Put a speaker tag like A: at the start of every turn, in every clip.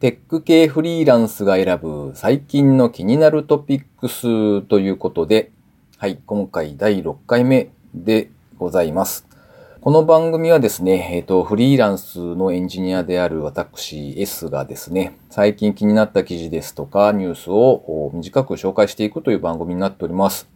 A: テック系フリーランスが選ぶ最近の気になるトピックスということで、はい、今回第6回目でございます。この番組はですね、えっ、ー、と、フリーランスのエンジニアである私 S がですね、最近気になった記事ですとかニュースを短く紹介していくという番組になっております。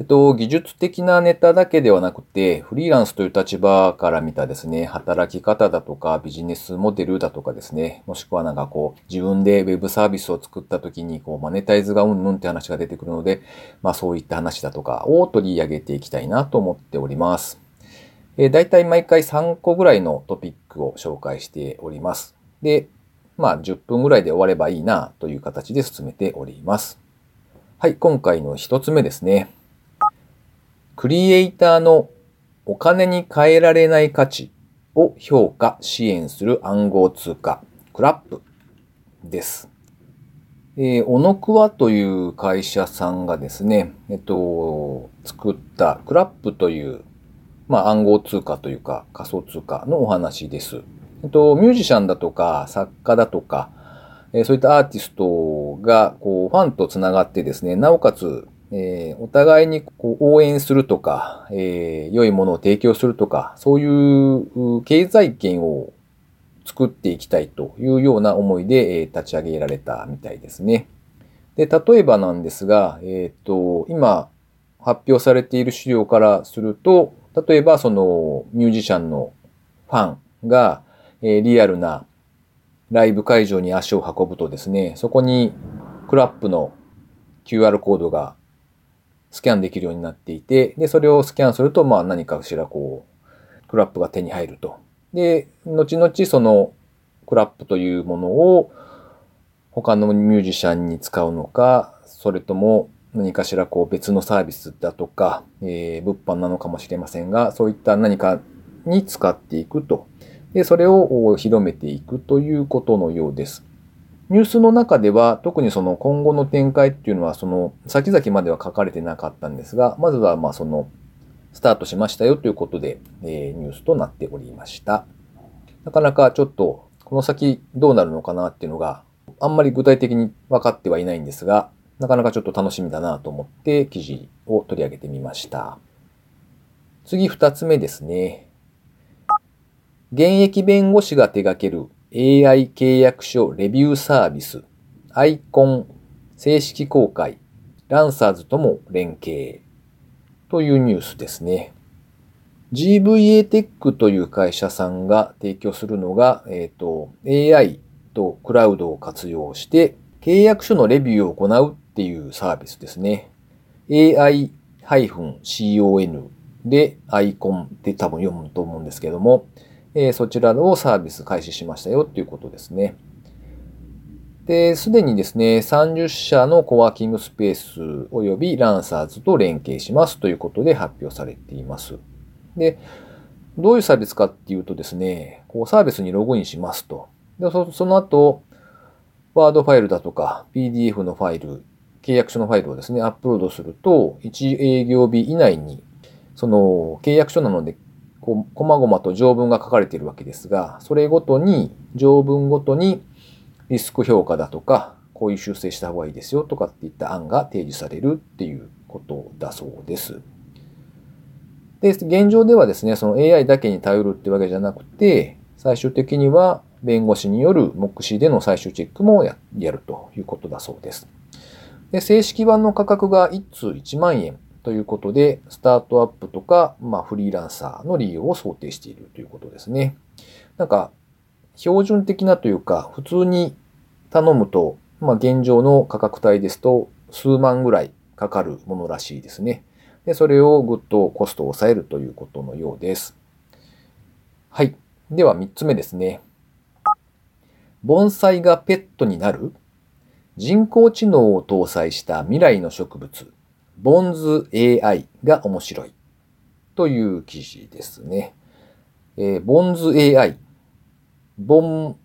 A: えっと、技術的なネタだけではなくて、フリーランスという立場から見たですね、働き方だとかビジネスモデルだとかですね、もしくはなんかこう、自分でウェブサービスを作った時に、こう、マネタイズがうんぬんって話が出てくるので、まあそういった話だとかを取り上げていきたいなと思っております。えー、大体毎回3個ぐらいのトピックを紹介しております。で、まあ10分ぐらいで終わればいいなという形で進めております。はい、今回の1つ目ですね。クリエイターのお金に変えられない価値を評価、支援する暗号通貨、クラップです。えー、オノクワという会社さんがですね、えっと、作ったクラップという、まあ、暗号通貨というか仮想通貨のお話です。えっと、ミュージシャンだとか作家だとか、えー、そういったアーティストが、こう、ファンとつながってですね、なおかつ、えー、お互いにこう応援するとか、えー、良いものを提供するとか、そういう経済圏を作っていきたいというような思いで、えー、立ち上げられたみたいですね。で、例えばなんですが、えっ、と、今発表されている資料からすると、例えばそのミュージシャンのファンが、えー、リアルなライブ会場に足を運ぶとですね、そこにクラップの QR コードがスキャンできるようになっていて、で、それをスキャンすると、まあ何かしらこう、クラップが手に入ると。で、後々そのクラップというものを他のミュージシャンに使うのか、それとも何かしらこう別のサービスだとか、えー、物販なのかもしれませんが、そういった何かに使っていくと。で、それを広めていくということのようです。ニュースの中では特にその今後の展開っていうのはその先々までは書かれてなかったんですが、まずはまあそのスタートしましたよということで、えー、ニュースとなっておりました。なかなかちょっとこの先どうなるのかなっていうのがあんまり具体的に分かってはいないんですが、なかなかちょっと楽しみだなと思って記事を取り上げてみました。次二つ目ですね。現役弁護士が手掛ける AI 契約書レビューサービス、アイコン、正式公開、ランサーズとも連携というニュースですね。GVA テックという会社さんが提供するのが、えっ、ー、と、AI とクラウドを活用して契約書のレビューを行うっていうサービスですね。AI-con でアイコンって多分読むと思うんですけども、え、そちらをサービス開始しましたよっていうことですね。で、すでにですね、30社のコワーキングスペース及びランサーズと連携しますということで発表されています。で、どういうサービスかっていうとですね、こうサービスにログインしますと。で、そその後、ワードファイルだとか PDF のファイル、契約書のファイルをですね、アップロードすると、1営業日以内に、その契約書なのでこう、細々と条文が書かれているわけですが、それごとに、条文ごとにリスク評価だとか、こういう修正した方がいいですよとかっていった案が提示されるっていうことだそうです。で、現状ではですね、その AI だけに頼るってわけじゃなくて、最終的には弁護士による目視での最終チェックもやるということだそうです。で、正式版の価格が1通1万円ということで、スタートアップとか、まあ、フリーランサーの利用を想定しているということですね。なんか、標準的なというか、普通に頼むと、まあ、現状の価格帯ですと、数万ぐらいかかるものらしいですね。で、それをぐっとコストを抑えるということのようです。はい。では、三つ目ですね。盆栽がペットになる人工知能を搭載した未来の植物。ボンズ AI が面白いという記事ですね。えー、ボンズ AI。ボン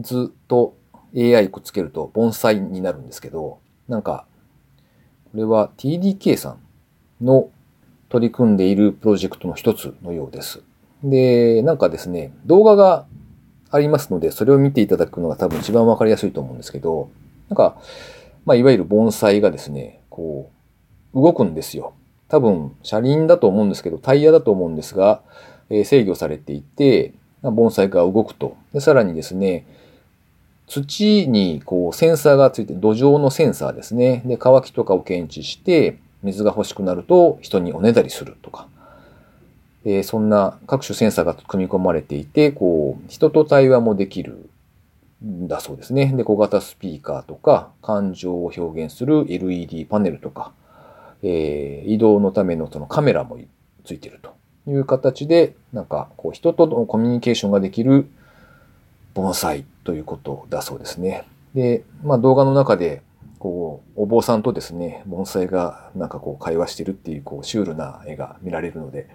A: ズと AI くっつけると盆栽になるんですけど、なんか、これは TDK さんの取り組んでいるプロジェクトの一つのようです。で、なんかですね、動画がありますので、それを見ていただくのが多分一番わかりやすいと思うんですけど、なんか、まあ、いわゆる盆栽がですね、こう、動くんですよ。多分、車輪だと思うんですけど、タイヤだと思うんですが、え、制御されていて、盆栽が動くと。で、さらにですね、土にこうセンサーがついて、土壌のセンサーですね。で、乾きとかを検知して、水が欲しくなると人におねだりするとか。え、そんな各種センサーが組み込まれていて、こう、人と対話もできるんだそうですね。で、小型スピーカーとか、感情を表現する LED パネルとか、えー、移動のためのそのカメラもついてるという形で、なんか、こう、人とのコミュニケーションができる盆栽ということだそうですね。で、まあ動画の中で、こう、お坊さんとですね、盆栽がなんかこう会話してるっていう、こう、シュールな絵が見られるので、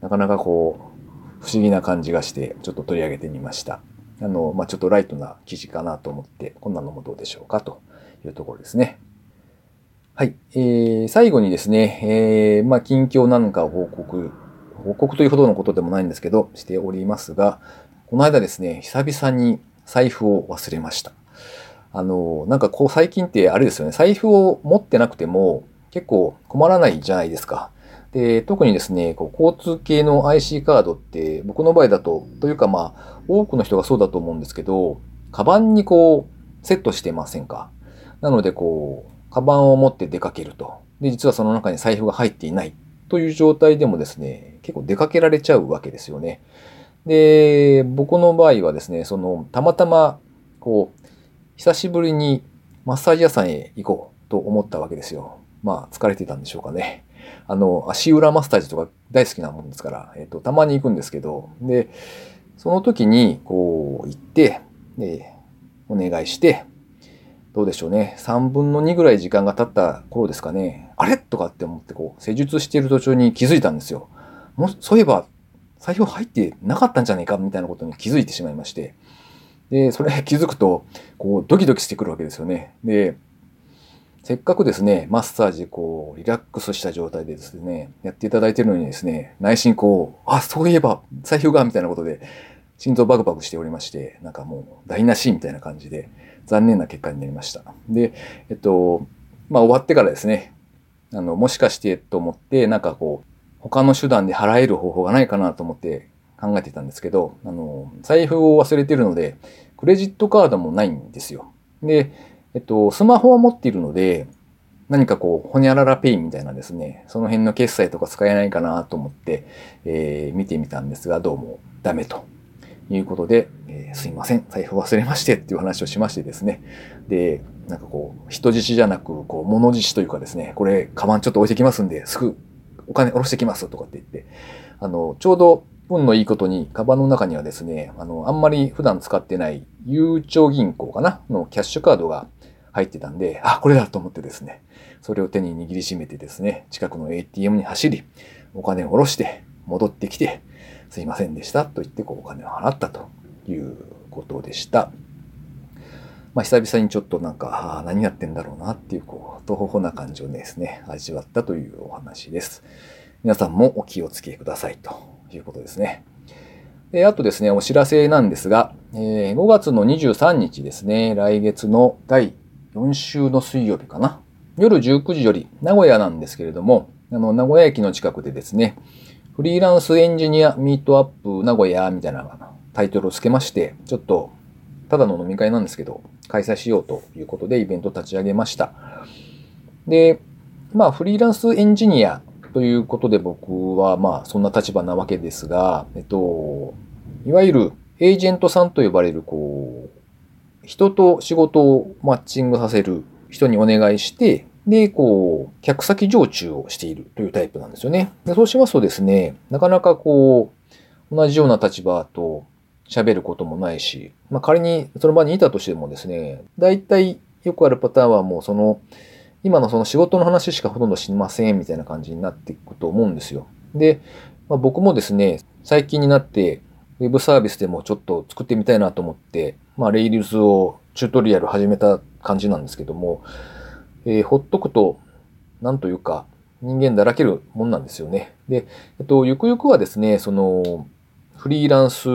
A: なかなかこう、不思議な感じがして、ちょっと取り上げてみました。あの、まあ、ちょっとライトな記事かなと思って、こんなのもどうでしょうかというところですね。はい。えー、最後にですね、えー、まあ、近況なんかを報告、報告というほどのことでもないんですけど、しておりますが、この間ですね、久々に財布を忘れました。あの、なんかこう最近ってあれですよね、財布を持ってなくても結構困らないじゃないですか。で、特にですね、こう交通系の IC カードって僕の場合だと、というかまあ、多くの人がそうだと思うんですけど、カバンにこう、セットしてませんか？なのでこう、カバンを持って出かけると。で、実はその中に財布が入っていないという状態でもですね、結構出かけられちゃうわけですよね。で、僕の場合はですね、その、たまたま、こう、久しぶりにマッサージ屋さんへ行こうと思ったわけですよ。まあ、疲れてたんでしょうかね。あの、足裏マッサージとか大好きなもんですから、えっと、たまに行くんですけど、で、その時に、こう、行って、で、お願いして、どうでしょうね。3分の2ぐらい時間が経った頃ですかね。あれ？とかって思って、こう、施術している途中に気づいたんですよ。もそういえば、財布入ってなかったんじゃないかみたいなことに気づいてしまいまして。で、それ 気づくと、こう、ドキドキしてくるわけですよね。で、せっかくですね、マッサージ、こう、リラックスした状態でですね、やっていただいてるのにですね、内心こう、あ、そういえば、財布が、みたいなことで、心臓バクバクしておりまして、なんかもう、台無しみたいな感じで、残念な結果になりました。で、えっと、まあ終わってからですね、あの、もしかしてと思って、なんかこう、他の手段で払える方法がないかなと思って考えてたんですけど、あの、財布を忘れてるので、クレジットカードもないんですよ。で、えっと、スマホは持っているので、何かこう、ほにゃららペイみたいなですね、その辺の決済とか使えないかなと思って、えー、見てみたんですが、どうもダメということで、えー、すいません、財布忘れましてっていう話をしましてですね。で、なんかこう、人質じゃなく、こう、物質というかですね、これ、カバンちょっと置いてきますんで、すぐお金下ろしてきますとかって言って、あの、ちょうど運のいいことに、カバンの中にはですね、あの、あんまり普段使ってないゆうちょ銀行かな？のキャッシュカードが入ってたんで、あ、これだと思ってですね、それを手に握りしめてですね、近くの ATM に走り、お金を下ろして、戻ってきて、すいませんでしたと言ってこうお金を払ったということでした。まあ、久々にちょっとなんか、何やってんだろうなっていう、こう、とほほな感じをですね、味わったというお話です。皆さんもお気をつけくださいということですね。で、あとですね、お知らせなんですが、えー、5月の23日ですね、来月の第4週の水曜日かな。夜19時より名古屋なんですけれども、あの、名古屋駅の近くでですね、フリーランスエンジニアミートアップ名古屋みたいなタイトルをつけまして、ちょっとただの飲み会なんですけど、開催しようということでイベント立ち上げました。で、まあフリーランスエンジニアということで僕はまあそんな立場なわけですが、えっと、いわゆるエージェントさんと呼ばれるこう、人と仕事をマッチングさせる人にお願いして、で、こう、客先常駐をしているというタイプなんですよね。でそうしますとですね、なかなかこう、同じような立場と喋ることもないし、まあ、仮にその場にいたとしてもですね、大体よくあるパターンはもうその、今のその仕事の話しかほとんどしませんみたいな感じになっていくと思うんですよ。で、まあ、僕もですね、最近になってウェブサービスでもちょっと作ってみたいなと思って、まあ、レイリーズをチュートリアル始めた感じなんですけども、えー、ほっとくと、なんというか、人間だらけるもんなんですよね。で、えっと、ゆくゆくはですね、その、フリーランス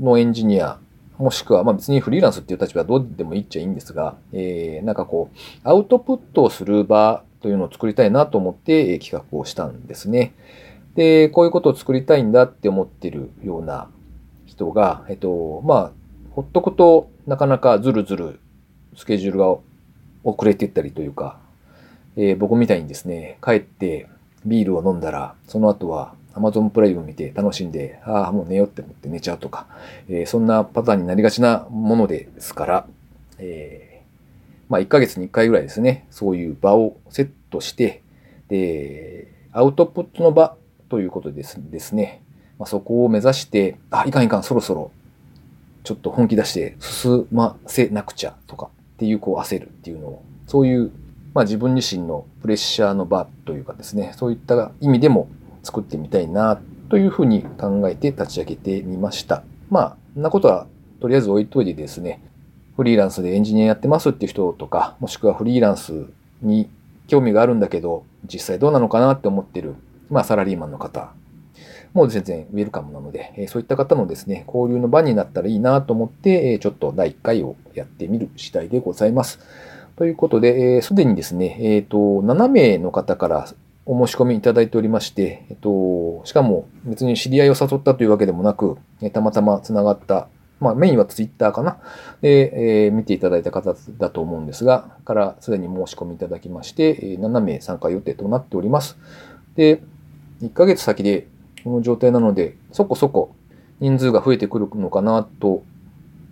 A: のエンジニア、もしくは、まあ別にフリーランスっていう立場はどうでもいいっちゃいいんですが、えー、なんかこう、アウトプットをする場というのを作りたいなと思って、え企画をしたんですね。で、こういうことを作りたいんだって思ってるような人が、えっと、まあ、ほっとくとなかなかずるずるスケジュールが遅れていったりというか、えー、僕みたいにですね、帰ってビールを飲んだら、その後は Amazon プライム見て楽しんで、ああ、もう寝ようって思って寝ちゃうとか、えー、そんなパターンになりがちなものですから、えー、まあ1ヶ月に1回ぐらいですね、そういう場をセットして、で、アウトプットの場ということですですね、まあ、そこを目指して、あ、いかんいかん、そろそろ、ちょっと本気出して進ませなくちゃとか。っていうこう焦るっていうのを、そういう、まあ自分自身のプレッシャーの場というかですね、そういった意味でも作ってみたいなというふうに考えて立ち上げてみました。まあ、そんなことはとりあえず置いといてですね、フリーランスでエンジニアやってますっていう人とか、もしくはフリーランスに興味があるんだけど、実際どうなのかなって思ってる、まあサラリーマンの方、もう全然ウェルカムなので、えそういった方のですね、交流の場になったらいいなと思って、えちょっと第1回をやってみる次第でございます。ということで、す、で、にですね、えっ、ー、と、7名の方からお申し込みいただいておりまして、えっと、しかも別に知り合いを誘ったというわけでもなく、えたまたま繋がった、まあメインはツイッターかな？で、えー、見ていただいた方だと思うんですが、からすでに申し込みいただきまして、7名参加予定となっております。で、1ヶ月先でこの状態なので、そこそこ人数が増えてくるのかなと、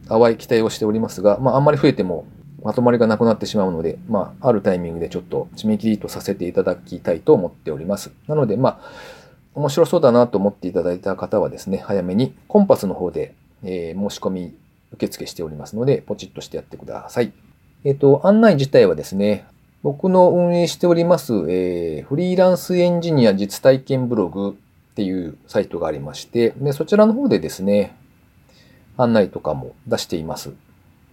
A: 淡い期待をしておりますが、まああんまり増えてもまとまりがなくなってしまうので、まあ、あるタイミングでちょっと締め切りとさせていただきたいと思っております。なので、まあ、面白そうだなと思っていただいた方はですね、早めにコンパスの方で、えー、申し込み受付しておりますので、ポチッとしてやってください。えっ、ー、と、案内自体はですね、僕の運営しております、えー、フリーランスエンジニア実体験ブログっていうサイトがありまして、でそちらの方でですね、案内とかも出しています。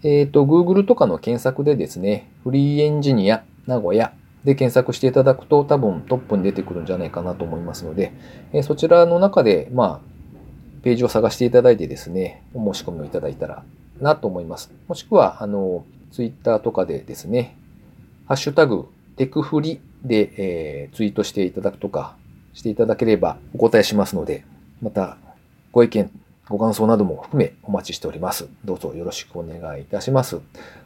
A: えっ、ー、と、Google とかの検索でですね、フリーエンジニア名古屋で検索していただくと多分トップに出てくるんじゃないかなと思いますので、え、そちらの中で、まあ、ページを探していただいてですね、お申し込みをいただいたらなと思います。もしくは、あの、Twitter とかでですね、ハッシュタグ、テクフリで、えー、ツイートしていただくとかしていただければお答えしますので、またご意見ご感想なども含めお待ちしております。どうぞよろしくお願いいたします。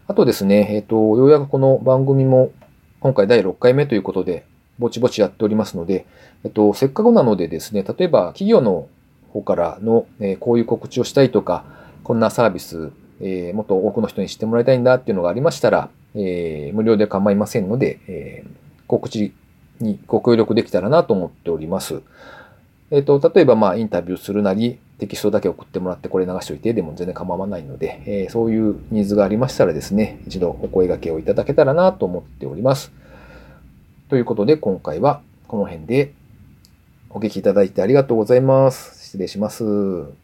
A: あとですね、えっ、ー、と、ようやくこの番組も今回第6回目ということで、ぼちぼちやっておりますので、えっと、せっかくなのでですね、例えば企業の方からの、えー、こういう告知をしたいとか、こんなサービス、えー、もっと多くの人に知ってもらいたいんだっていうのがありましたら、えー、無料で構いませんので、え、告知にご協力できたらなと思っております。えっ、と、例えばまあインタビューするなり、テキストだけ送ってもらってこれ流しておいてでも全然構わないので、えー、そういうニーズがありましたらですね、一度お声掛けをいただけたらなと思っております。ということで今回はこの辺でお聞きいただいてありがとうございます。失礼します。